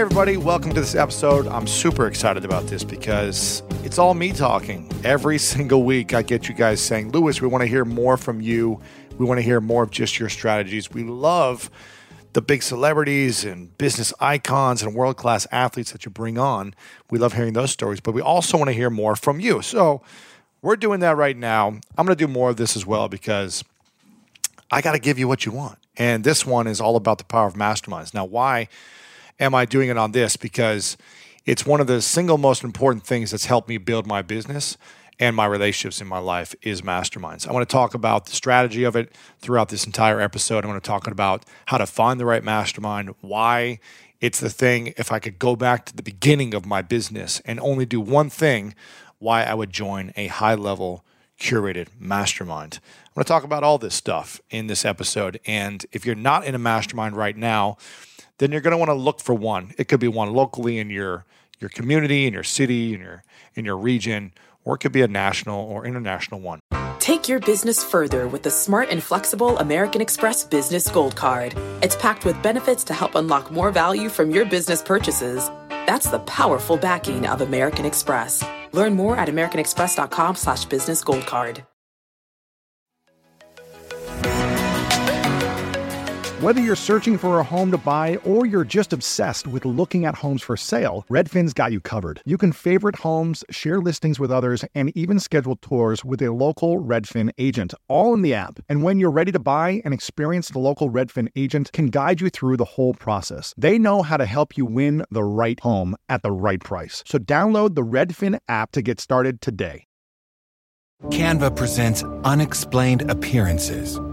Everybody, welcome to this episode. I'm super excited about this because it's all me talking. Every single week, I get you guys saying, Lewis, we want to hear more from you. We want to hear more of just your strategies. We love the big celebrities and business icons and world class athletes that you bring on. We love hearing those stories, but we also want to hear more from you. So we're doing that right now. I'm going to do more of this as well because I got to give you what you want. And this one is all about the power of masterminds. Now, why am I doing it on this? Because it's one of the single most important things that's helped me build my business and my relationships in my life is masterminds. I want to talk about the strategy of it throughout this entire episode. I want to talk about how to find the right mastermind, why it's the thing. If I could go back to the beginning of my business and only do one thing, why I would join a high level curated mastermind. I'm going to talk about all this stuff in this episode. And if you're not in a mastermind right now, then you're going to want to look for one. It could be one locally in your your community, in your city, in your in your region, or it could be a national or international one. Take your business further with the smart and flexible American Express Business Gold Card. It's packed with benefits to help unlock more value from your business purchases. That's the powerful backing of American Express. Learn more at americanexpress.com slash business gold card. Whether you're searching for a home to buy or you're just obsessed with looking at homes for sale, Redfin's got you covered. You can favorite homes, share listings with others, and even schedule tours with a local Redfin agent, all in the app. And when you're ready to buy, an experienced local Redfin agent can guide you through the whole process. They know how to help you win the right home at the right price. So download the Redfin app to get started today. Canva presents unexplained appearances.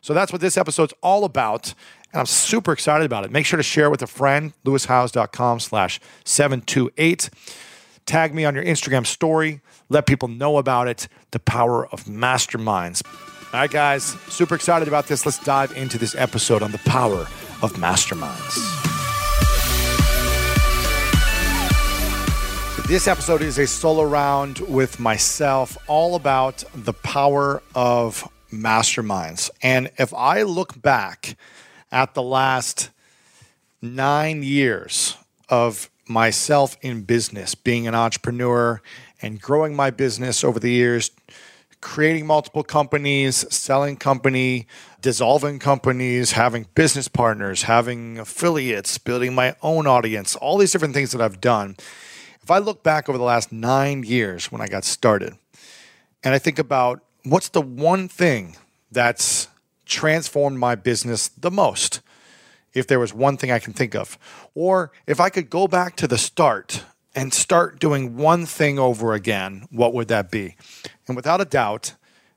So that's what this episode's all about. And I'm super excited about it. Make sure to share it with a friend, lewishowes.com slash 728. Tag me on your Instagram story. Let people know about it. The power of masterminds. All right, guys, super excited about this. Let's dive into this episode on the power of masterminds. This episode is a solo round with myself, all about the power of masterminds. And if I look back at the last nine years of myself in business, being an entrepreneur and growing my business over the years, creating multiple companies, selling company, dissolving companies, having business partners, having affiliates, building my own audience, all these different things that I've done. If I look back over the last nine years when I got started, and I think about what's the one thing that's transformed my business the most? If there was one thing I can think of, or if I could go back to the start and start doing one thing over again, what would that be? And without a doubt,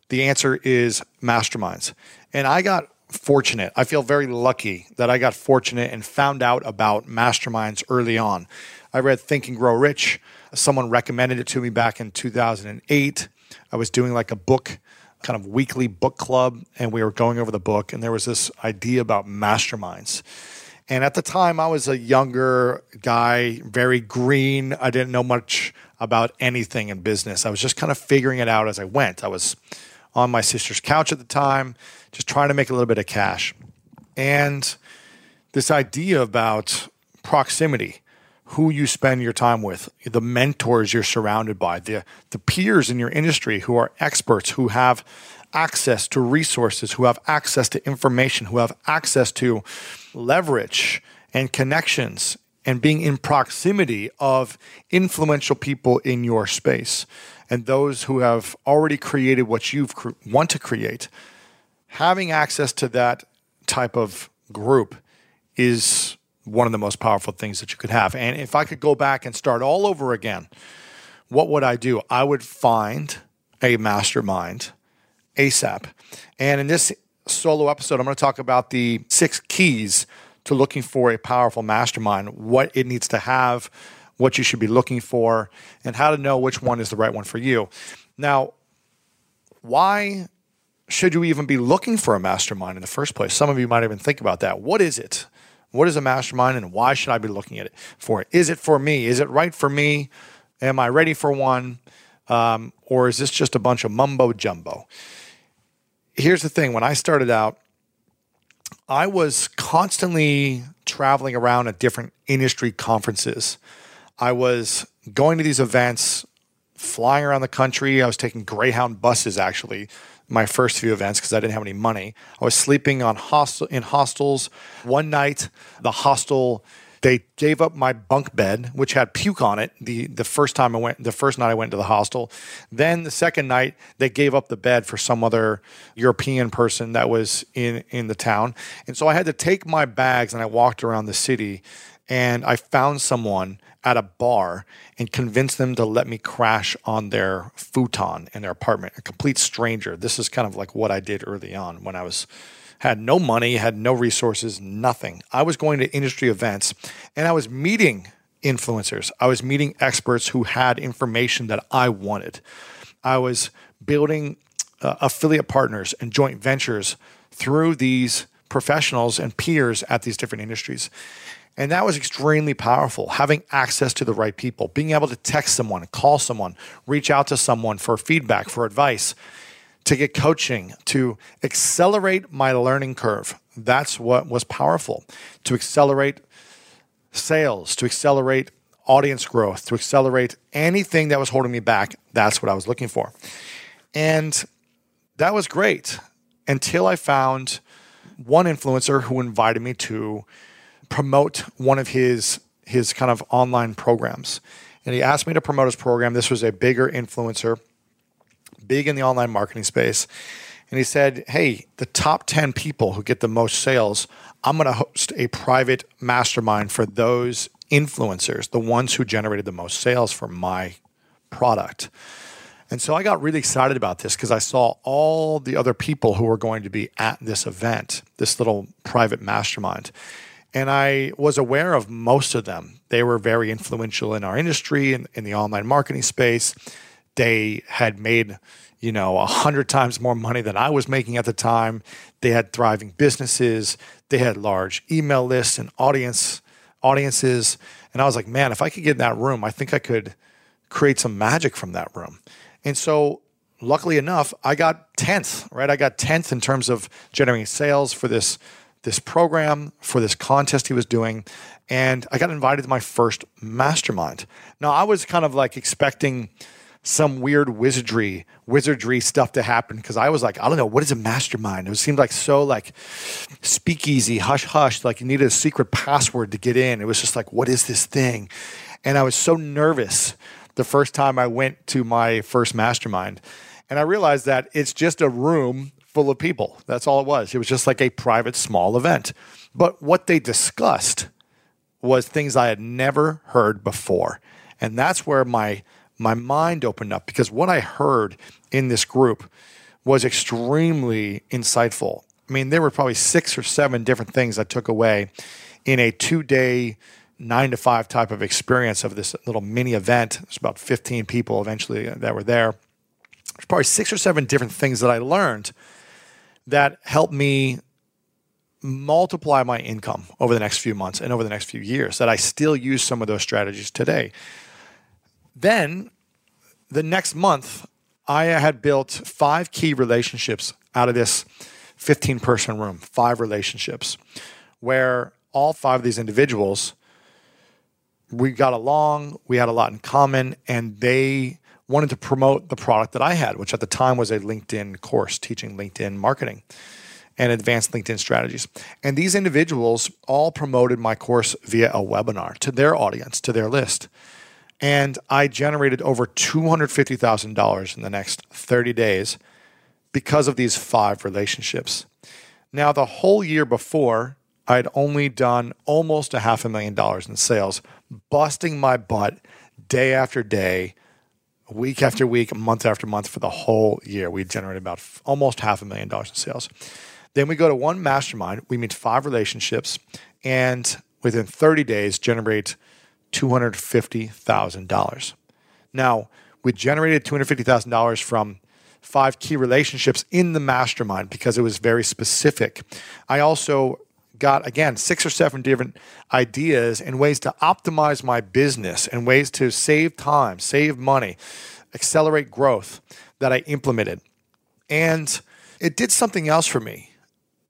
the answer is masterminds. And I got fortunate. I feel very lucky that I got fortunate and found out about masterminds early on. I read Think and Grow Rich. Someone recommended it to me back in 2008. I was doing like a book, kind of weekly book club, and we were going over the book, and there was this idea about masterminds. And at the time, I was a younger guy, very green. I didn't know much about anything in business. I was just kind of figuring it out as I went. I was on my sister's couch at the time, just trying to make a little bit of cash. And this idea about proximity, who you spend your time with, the mentors you're surrounded by, the, the peers in your industry who are experts, who have access to resources, who have access to information, who have access to leverage and connections and being in proximity of influential people in your space. And those who have already created what you want to create, having access to that type of group is one of the most powerful things that you could have. And if I could go back and start all over again, what would I do? I would find a mastermind ASAP. And in this solo episode, I'm going to talk about the six keys to looking for a powerful mastermind, what it needs to have, what you should be looking for, and how to know which one is the right one for you. Now, why should you even be looking for a mastermind in the first place? Some of you might even think about that. What is it? What is a mastermind and why should I be looking at it for it? Is it for me? Is it right for me? Am I ready for one? Um, or is this just a bunch of mumbo jumbo? Here's the thing when I started out, I was constantly traveling around at different industry conferences. I was going to these events, flying around the country. I was taking Greyhound buses actually my first few events because I didn't have any money. I was sleeping on hostel in hostels. One night, the hostel they gave up my bunk bed, which had puke on it. the The first time I went, the first night I went to the hostel. Then the second night, they gave up the bed for some other European person that was in in the town. And so I had to take my bags and I walked around the city, and I found someone at a bar and convince them to let me crash on their futon in their apartment. A complete stranger. This is kind of like what I did early on when I was had no money, had no resources, nothing. I was going to industry events and I was meeting influencers. I was meeting experts who had information that I wanted. I was building uh, affiliate partners and joint ventures through these professionals and peers at these different industries. And that was extremely powerful, having access to the right people, being able to text someone, call someone, reach out to someone for feedback, for advice to get coaching, to accelerate my learning curve. That's what was powerful. To accelerate sales, to accelerate audience growth, to accelerate anything that was holding me back. That's what I was looking for. And that was great until I found one influencer who invited me to promote one of his his kind of online programs. And he asked me to promote his program. This was a bigger influencer big in the online marketing space. And he said, Hey, the top 10 people who get the most sales, I'm going to host a private mastermind for those influencers, the ones who generated the most sales for my product. And so I got really excited about this because I saw all the other people who were going to be at this event, this little private mastermind. And I was aware of most of them. They were very influential in our industry and in, in the online marketing space they had made you know a hundred times more money than I was making at the time. They had thriving businesses. They had large email lists and audience audiences. And I was like, man, if I could get in that room, I think I could create some magic from that room. And so luckily enough, I got 10th, right? I got 10th in terms of generating sales for this this program, for this contest he was doing, and I got invited to my first mastermind. Now, I was kind of like expecting some weird wizardry wizardry stuff to happen because I was like, I don't know, what is a mastermind? It seemed like so like speakeasy, hush hush, like you needed a secret password to get in. It was just like, what is this thing? And I was so nervous the first time I went to my first mastermind. And I realized that it's just a room full of people. That's all it was. It was just like a private small event. But what they discussed was things I had never heard before. And that's where my my mind opened up because what I heard in this group was extremely insightful. I mean, there were probably six or seven different things I took away in a two day, nine to five type of experience of this little mini event. There's about 15 people eventually that were there. There's probably six or seven different things that I learned that helped me multiply my income over the next few months and over the next few years that I still use some of those strategies today. Then the next month, I had built five key relationships out of this 15 person room, five relationships, where all five of these individuals, we got along, we had a lot in common, and they wanted to promote the product that I had, which at the time was a LinkedIn course teaching LinkedIn marketing. and advanced LinkedIn strategies. And these individuals all promoted my course via a webinar to their audience, to their list. And I generated over $250,000 in the next 30 days because of these five relationships. Now, the whole year before, I'd only done almost a half a million dollars in sales, busting my butt day after day, week after week, month after month for the whole year. We generated about f- almost half a million dollars in sales. Then we go to one mastermind, we meet five relationships, and within 30 days, generate $250,000. Now, we generated $250,000 from five key relationships in the mastermind because it was very specific. I also got, again, six or seven different ideas and ways to optimize my business and ways to save time, save money, accelerate growth that I implemented. And it did something else for me.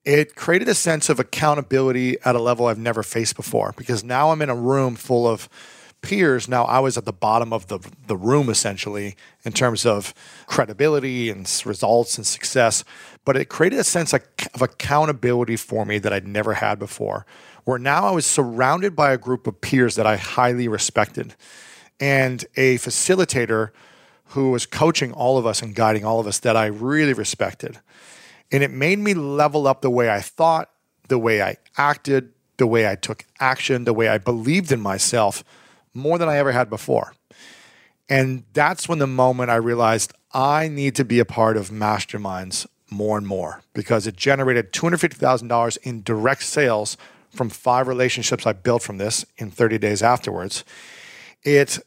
It created a sense of accountability at a level I've never faced before because now I'm in a room full of peers. Now I was at the bottom of the, the room essentially in terms of credibility and results and success, but it created a sense of, of accountability for me that I'd never had before. Where now I was surrounded by a group of peers that I highly respected and a facilitator who was coaching all of us and guiding all of us that I really respected. And it made me level up the way I thought, the way I acted, the way I took action, the way I believed in myself more than I ever had before. And that's when the moment I realized I need to be a part of masterminds more and more because it generated $250,000 in direct sales from five relationships I built from this in 30 days afterwards. It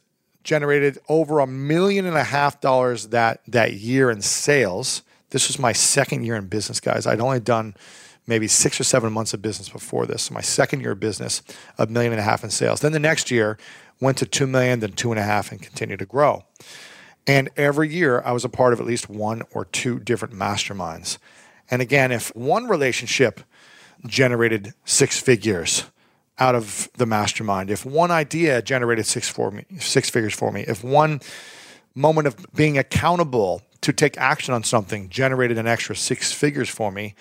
generated over a million and a half dollars that that year in sales this was my second year in business, guys. I'd only done maybe six or seven months of business before this. So my second year of business, a million and a half in sales. Then the next year went to two million, then two and a half, and continued to grow. And every year I was a part of at least one or two different masterminds. And again, if one relationship generated six figures out of the mastermind, if one idea generated six for me, six figures for me, if one moment of being accountable to take action on something generated an extra six figures for me,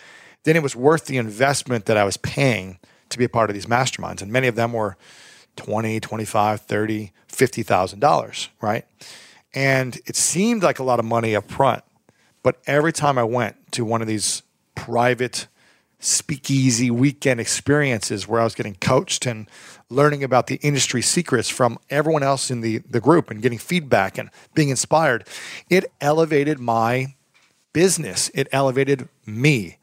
then it was worth the investment that I was paying to be a part of these masterminds. And many of them were 20, 25, 30, $50,000, right? And it seemed like a lot of money up front. But every time I went to one of these private speakeasy weekend experiences where I was getting coached and learning about the industry secrets from everyone else in the, the group and getting feedback and being inspired, it elevated my business. It elevated me.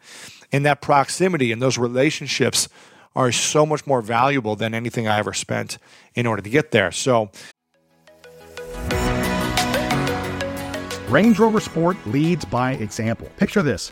And that proximity and those relationships are so much more valuable than anything I ever spent in order to get there. So, Range Rover Sport leads by example. Picture this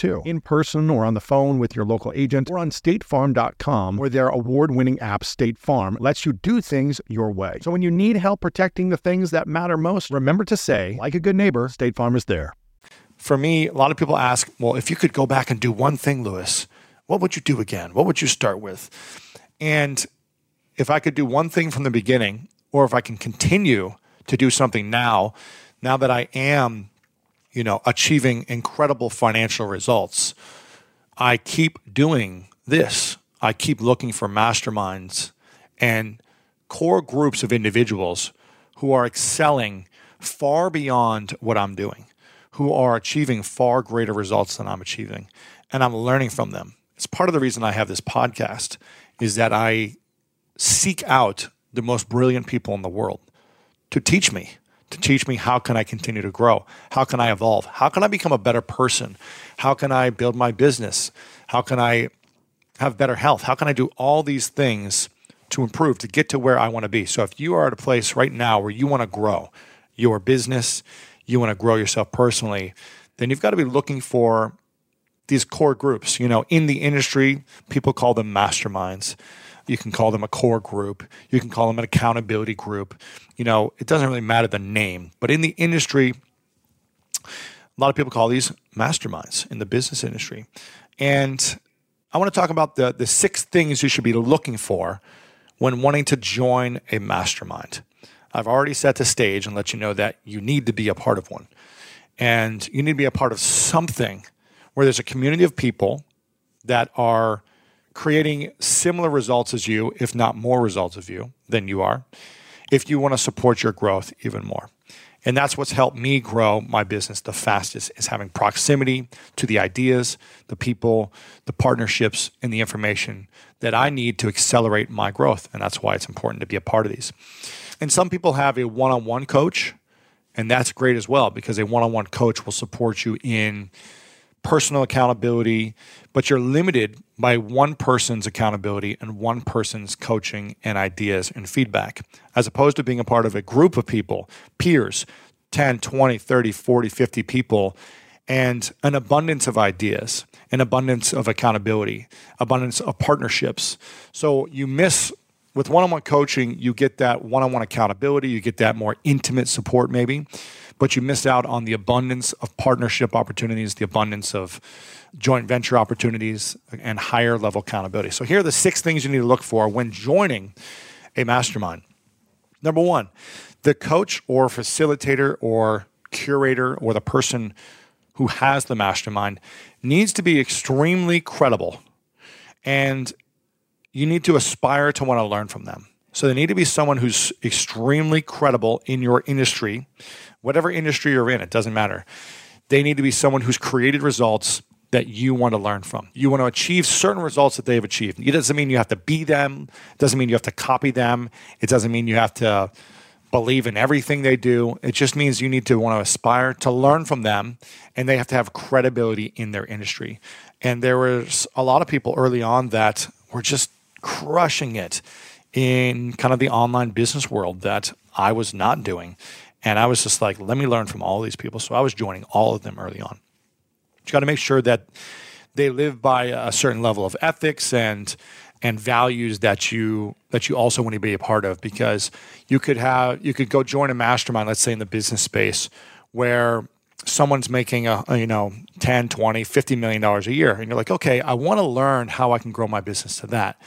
too, in person or on the phone with your local agent or on statefarm.com, where their award winning app, State Farm, lets you do things your way. So when you need help protecting the things that matter most, remember to say, like a good neighbor, State Farm is there. For me, a lot of people ask, well, if you could go back and do one thing, Lewis, what would you do again? What would you start with? And if I could do one thing from the beginning, or if I can continue to do something now, now that I am you know, achieving incredible financial results, I keep doing this. I keep looking for masterminds and core groups of individuals who are excelling far beyond what I'm doing, who are achieving far greater results than I'm achieving, and I'm learning from them. It's part of the reason I have this podcast is that I seek out the most brilliant people in the world to teach me to teach me how can I continue to grow? How can I evolve? How can I become a better person? How can I build my business? How can I have better health? How can I do all these things to improve to get to where I want to be? So if you are at a place right now where you want to grow your business, you want to grow yourself personally, then you've got to be looking for these core groups. You know, in the industry, people call them masterminds. You can call them a core group. You can call them an accountability group. You know, it doesn't really matter the name, but in the industry, a lot of people call these masterminds in the business industry. And I want to talk about the, the six things you should be looking for when wanting to join a mastermind. I've already set the stage and let you know that you need to be a part of one. And you need to be a part of something where there's a community of people that are creating similar results as you, if not more results of you than you are, if you want to support your growth even more. And that's what's helped me grow my business the fastest is having proximity to the ideas, the people, the partnerships, and the information that I need to accelerate my growth. And that's why it's important to be a part of these. And some people have a one on one coach, and that's great as well because a one on one coach will support you in personal accountability, but you're limited by one person's accountability and one person's coaching and ideas and feedback, as opposed to being a part of a group of people, peers, 10, 20, 30, 40, 50 people, and an abundance of ideas, an abundance of accountability, abundance of partnerships. So you miss with one on one coaching, you get that one on one accountability, you get that more intimate support, maybe but you miss out on the abundance of partnership opportunities, the abundance of joint venture opportunities, and higher level accountability. So, here are the six things you need to look for when joining a mastermind. Number one, the coach or facilitator or curator or the person who has the mastermind needs to be extremely credible and you need to aspire to want to learn from them. So they need to be someone who's extremely credible in your industry, whatever industry you're in, it doesn't matter. They need to be someone who's created results that you want to learn from. You want to achieve certain results that they've achieved. It doesn't mean you have to be them, it doesn't mean you have to copy them, it doesn't mean you have to believe in everything they do. It just means you need to want to aspire to learn from them and they have to have credibility in their industry. And there was a lot of people early on that were just crushing it in kind of the online business world that I was not doing. And I was just like, let me learn from all these people. So I was joining all of them early on. You got to make sure that they live by a certain level of ethics and and values that you that you also want to be a part of because you could have you could go join a mastermind let's say in the business space where someone's making a, you know 10 20 50 million dollars a year and you're like okay i want to learn how i can grow my business to that.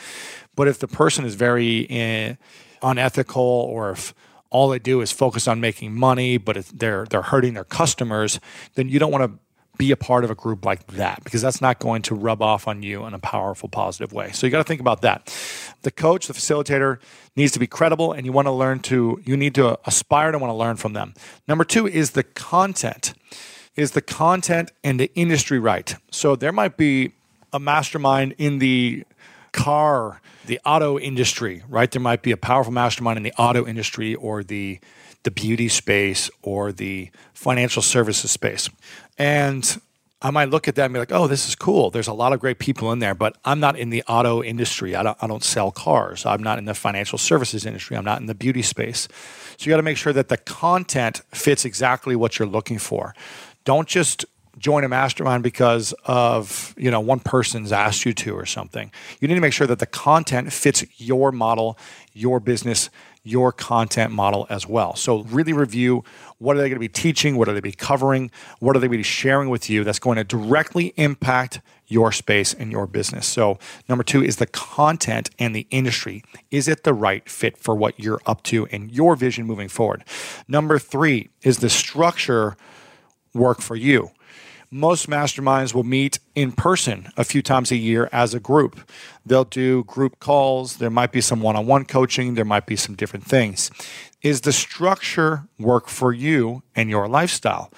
But if the person is very uh, unethical or if all they do is focus on making money, but they're they're hurting their customers, then you don't want to be a part of a group like that because that's not going to rub off on you in a powerful, positive way. So you got to think about that. The coach, the facilitator needs to be credible and you want to learn to, you need to aspire to want to learn from them. Number two is the content. is the content and the industry right? So there might be a mastermind in the car, the auto industry, right? There might be a powerful mastermind in the auto industry or the the beauty space or the financial services space. And I might look at that and be like, oh, this is cool. There's a lot of great people in there, but I'm not in the auto industry. I don't, I don't sell cars. I'm not in the financial services industry. I'm not in the beauty space. So you got to make sure that the content fits exactly what you're looking for. Don't just join a mastermind because of you know one person's asked you to or something you need to make sure that the content fits your model your business your content model as well. So really review what are they going to be teaching what are they be covering what are they going to be sharing with you that's going to directly impact your space and your business. So number two is the content and the industry. Is it the right fit for what you're up to and your vision moving forward? Number three is the structure work for you most masterminds will meet in person a few times a year as a group. They'll do group calls. There might be some one on one coaching. There might be some different things. Is the structure work for you and your lifestyle?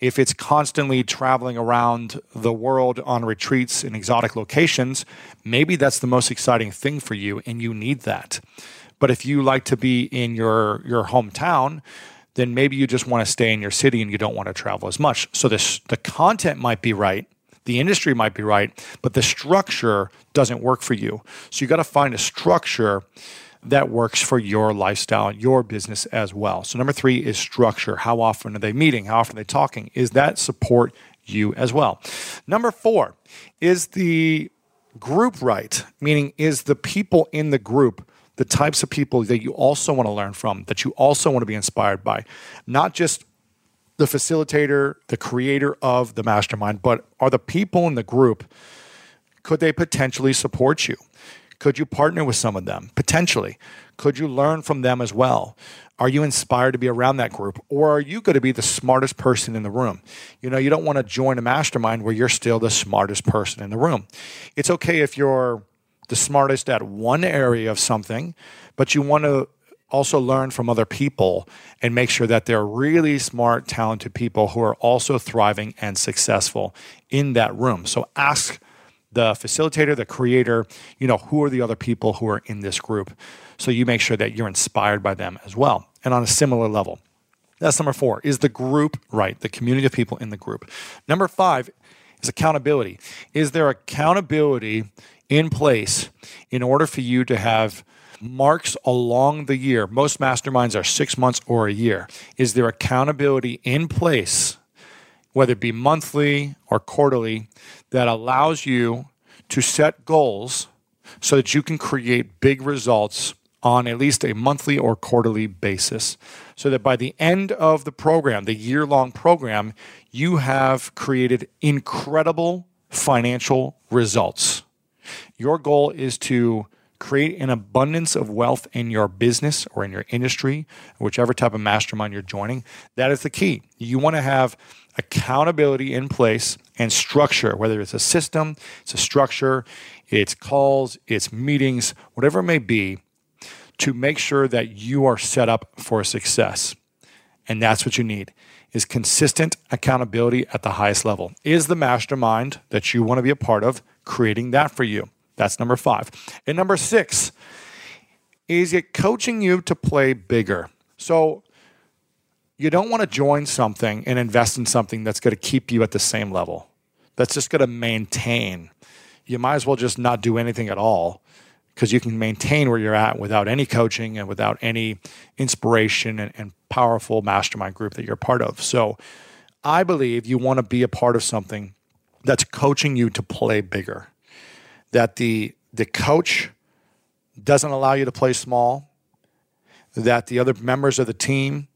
If it's constantly traveling around the world on retreats in exotic locations, maybe that's the most exciting thing for you and you need that. But if you like to be in your, your hometown, then maybe you just want to stay in your city and you don't want to travel as much. So this the content might be right, the industry might be right, but the structure doesn't work for you. So you got to find a structure that works for your lifestyle, and your business as well. So number 3 is structure. How often are they meeting? How often are they talking? Is that support you as well? Number 4 is the group right, meaning is the people in the group the types of people that you also want to learn from, that you also want to be inspired by, not just the facilitator, the creator of the mastermind, but are the people in the group, could they potentially support you? Could you partner with some of them? Potentially. Could you learn from them as well? Are you inspired to be around that group? Or are you going to be the smartest person in the room? You know, you don't want to join a mastermind where you're still the smartest person in the room. It's okay if you're the smartest at one area of something, but you want to also learn from other people and make sure that they're really smart, talented people who are also thriving and successful in that room. So ask the facilitator, the creator, you know, who are the other people who are in this group? So you make sure that you're inspired by them as well. And on a similar level. That's number four. Is the group right? The community of people in the group. Number five is accountability. Is there accountability in place in order for you to have marks along the year. Most masterminds are six months or a year. Is there accountability in place, whether it be monthly or quarterly, that allows you to set goals so that you can create big results on at least a monthly or quarterly basis? So that by the end of the program, the year long program, you have created incredible financial results. Your goal is to create an abundance of wealth in your business or in your industry, whichever type of mastermind you're joining. That is the key. You want to have accountability in place and structure, whether it's a system, it's a structure, it's calls, it's meetings, whatever it may be, to make sure that you are set up for success. And that's what you need is consistent accountability at the highest level. Is the mastermind that you want to be a part of creating that for you. That's number five. And number six is it coaching you to play bigger. So you don't want to join something and invest in something that's going to keep you at the same level, that's just going to maintain. You might as well just not do anything at all because you can maintain where you're at without any coaching and without any inspiration and, and powerful mastermind group that you're part of. So I believe you want to be a part of something that's coaching you to play bigger. That the the coach doesn't allow you to play small, that the other members of the team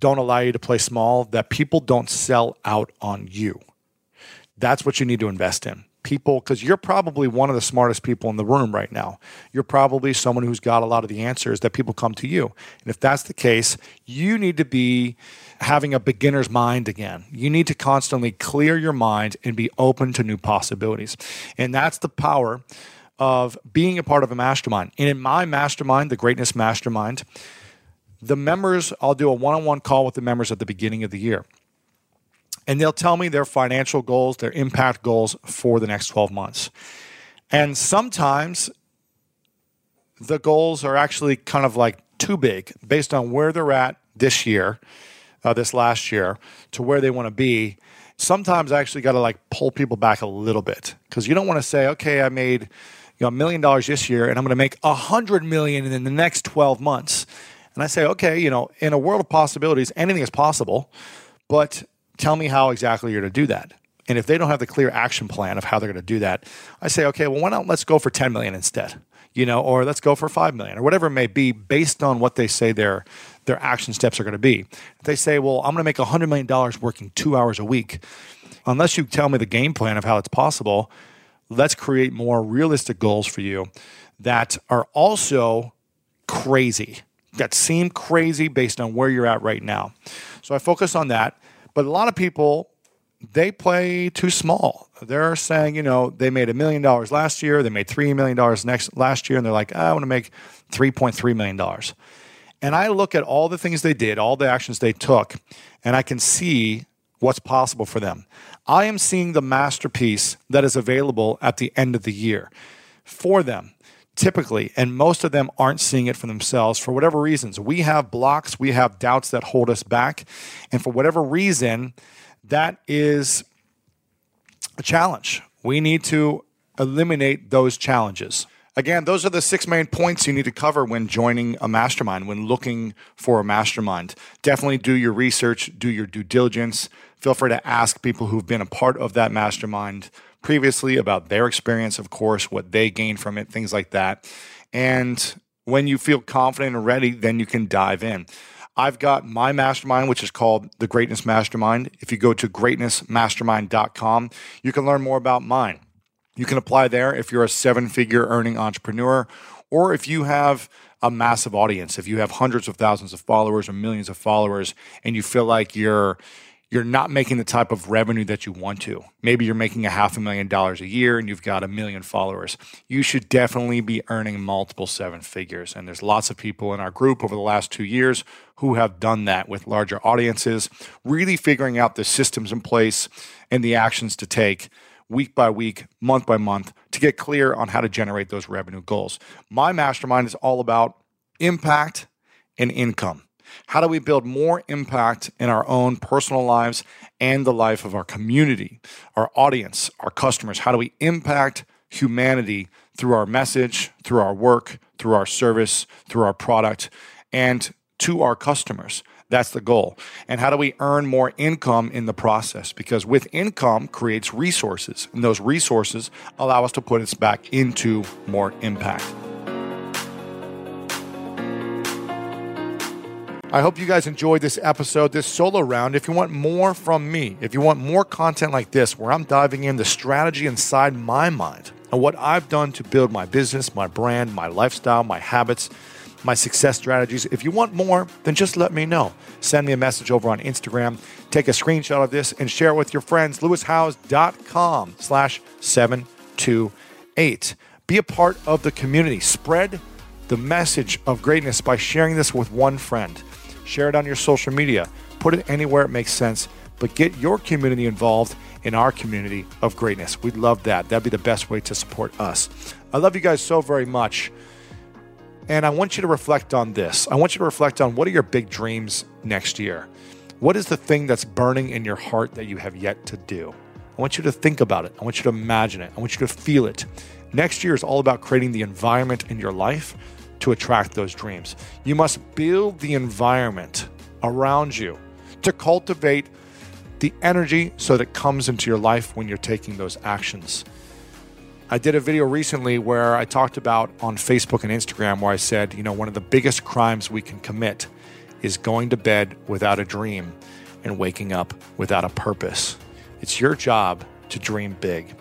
don't allow you to play small, that people don't sell out on you. That's what you need to invest in. People, because you're probably one of the smartest people in the room right now. You're probably someone who's got a lot of the answers that people come to you. And if that's the case, you need to be having a beginner's mind again. You need to constantly clear your mind and be open to new possibilities. And that's the power of being a part of a mastermind. And in my mastermind, the Greatness Mastermind, the members, I'll do a one on one call with the members at the beginning of the year. And they'll tell me their financial goals, their impact goals for the next 12 months. And sometimes the goals are actually kind of like too big based on where they're at this year, uh, this last year, to where they want to be. Sometimes I actually got to like pull people back a little bit because you don't want to say, okay, I made you know a million dollars this year and I'm going to make a hundred million in the next 12 months. And I say, okay, you know, in a world of possibilities, anything is possible, but tell me how exactly you're to do that. And if they don't have the clear action plan of how they're going to do that, I say, okay, well, why not let's go for 10 million instead, you know, or let's go for 5 million or whatever it may be based on what they say their, their action steps are going to be. If they say, well, I'm going to make $100 million working two hours a week, unless you tell me the game plan of how it's possible, let's create more realistic goals for you that are also crazy, that seem crazy based on where you're at right now. So I focus on that. But a lot of people they play too small. They're saying, you know, they made a million dollars last year, they made three million dollars next last year, and they're like, ah, I want to make three point three million dollars. And I look at all the things they did, all the actions they took, and I can see what's possible for them. I am seeing the masterpiece that is available at the end of the year for them, typically, and most of them aren't seeing it for themselves for whatever reasons. We have blocks, we have doubts that hold us back, and for whatever reason, that is a challenge. We need to eliminate those challenges. Again, those are the six main points you need to cover when joining a mastermind, when looking for a mastermind. Definitely do your research, do your due diligence. Feel free to ask people who've been a part of that mastermind previously about their experience, of course, what they gained from it, things like that. And when you feel confident and ready, then you can dive in. I've got my mastermind, which is called the Greatness Mastermind. If you go to greatnessmastermind.com, you can learn more about mine. You can apply there if you're a seven figure earning entrepreneur or if you have a massive audience, if you have hundreds of thousands of followers or millions of followers and you feel like you're you're not making the type of revenue that you want to. Maybe you're making a half a million dollars a year and you've got a million followers. You should definitely be earning multiple seven figures. And there's lots of people in our group over the last two years who have done that with larger audiences, really figuring out the systems in place and the actions to take week by week, month by month to get clear on how to generate those revenue goals. My mastermind is all about impact and income. How do we build more impact in our own personal lives and the life of our community, our audience, our customers? How do we impact humanity through our message, through our work, through our service, through our product, and to our customers? That's the goal. And how do we earn more income in the process? Because with income creates resources, and those resources allow us to put us back into more impact. I hope you guys enjoyed this episode, this solo round. If you want more from me, if you want more content like this, where I'm diving in the strategy inside my mind and what I've done to build my business, my brand, my lifestyle, my habits, my success strategies. If you want more, then just let me know. Send me a message over on Instagram. Take a screenshot of this and share it with your friends. LewisHowes.com slash 728. Be a part of the community. Spread the message of greatness by sharing this with one friend. Share it on your social media. Put it anywhere it makes sense, but get your community involved in our community of greatness. We'd love that. That'd be the best way to support us. I love you guys so very much. And I want you to reflect on this. I want you to reflect on what are your big dreams next year? What is the thing that's burning in your heart that you have yet to do? I want you to think about it. I want you to imagine it. I want you to feel it. Next year is all about creating the environment in your life to attract those dreams. You must build the environment around you to cultivate the energy so that it comes into your life when you're taking those actions. I did a video recently where I talked about on Facebook and Instagram where I said, you know, one of the biggest crimes we can commit is going to bed without a dream and waking up without a purpose. It's your job to dream big.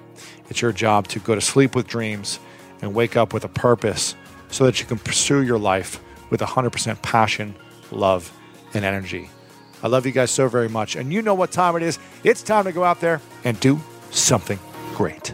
It's your job to go to sleep with dreams and wake up with a purpose so that you can pursue your life with 100% passion, love, and energy. I love you guys so very much. And you know what time it is. It's time to go out there and do something great.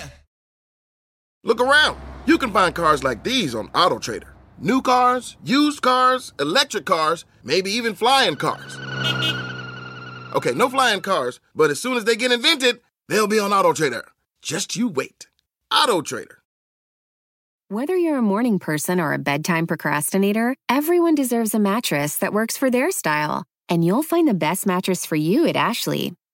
Look around. You can find cars like these on AutoTrader. New cars, used cars, electric cars, maybe even flying cars. Okay, no flying cars, but as soon as they get invented, they'll be on AutoTrader. Just you wait. AutoTrader. Whether you're a morning person or a bedtime procrastinator, everyone deserves a mattress that works for their style. And you'll find the best mattress for you at Ashley.